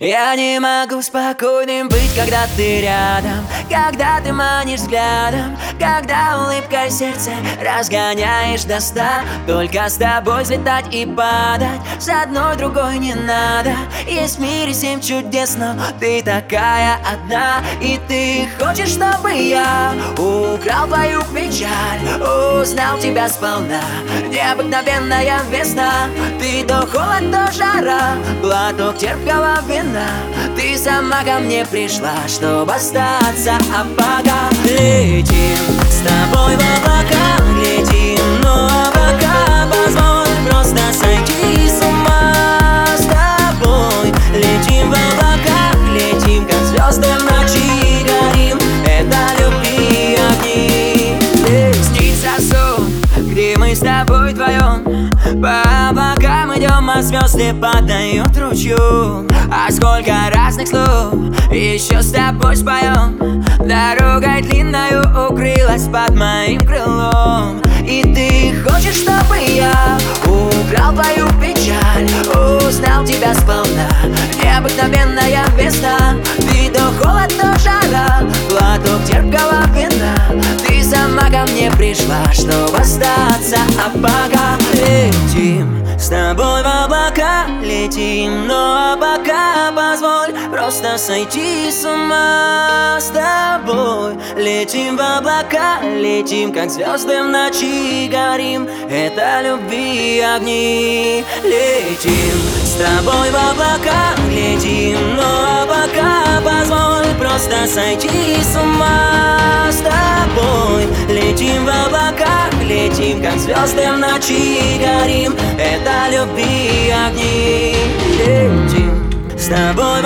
Я не могу спокойным быть, когда ты рядом Когда ты манишь взглядом Когда улыбкой сердце разгоняешь до ста. Только с тобой взлетать и падать С одной другой не надо. Есть в мире семь чудес, но ты такая одна. И ты хочешь, чтобы я украл твою печаль Узнал тебя сполна. Необыкновенная весна Ты то холод, то жара Глоток терпкого вина одна Ты сама ко мне пришла, чтобы остаться А пока летим с тобой в облака мы с тобой вдвоем. По облакам идем, а звезды падают ручью. А сколько разных слов еще с тобой споем. Дорогой длинною укрылась под моим крылом. И ты хочешь, чтобы я украл твою печаль? Узнал тебя сполна Необыкновенная весна. Ты то холод, то жара Глоток терпкого вина Ты сама ко мне пришла, чтобы остаться А пока летим с тобой в облака летим. Но пока позволь просто сойти с ума С тобой. Летим в облака Летим, как звезды в ночи горим. Это любви огни. Летим с тобой в облака Летим, но пока позволь просто сойти с ума С тобой. Летим в облака Летим, как звезды в ночи горим. Это любви огни. Летим с тобой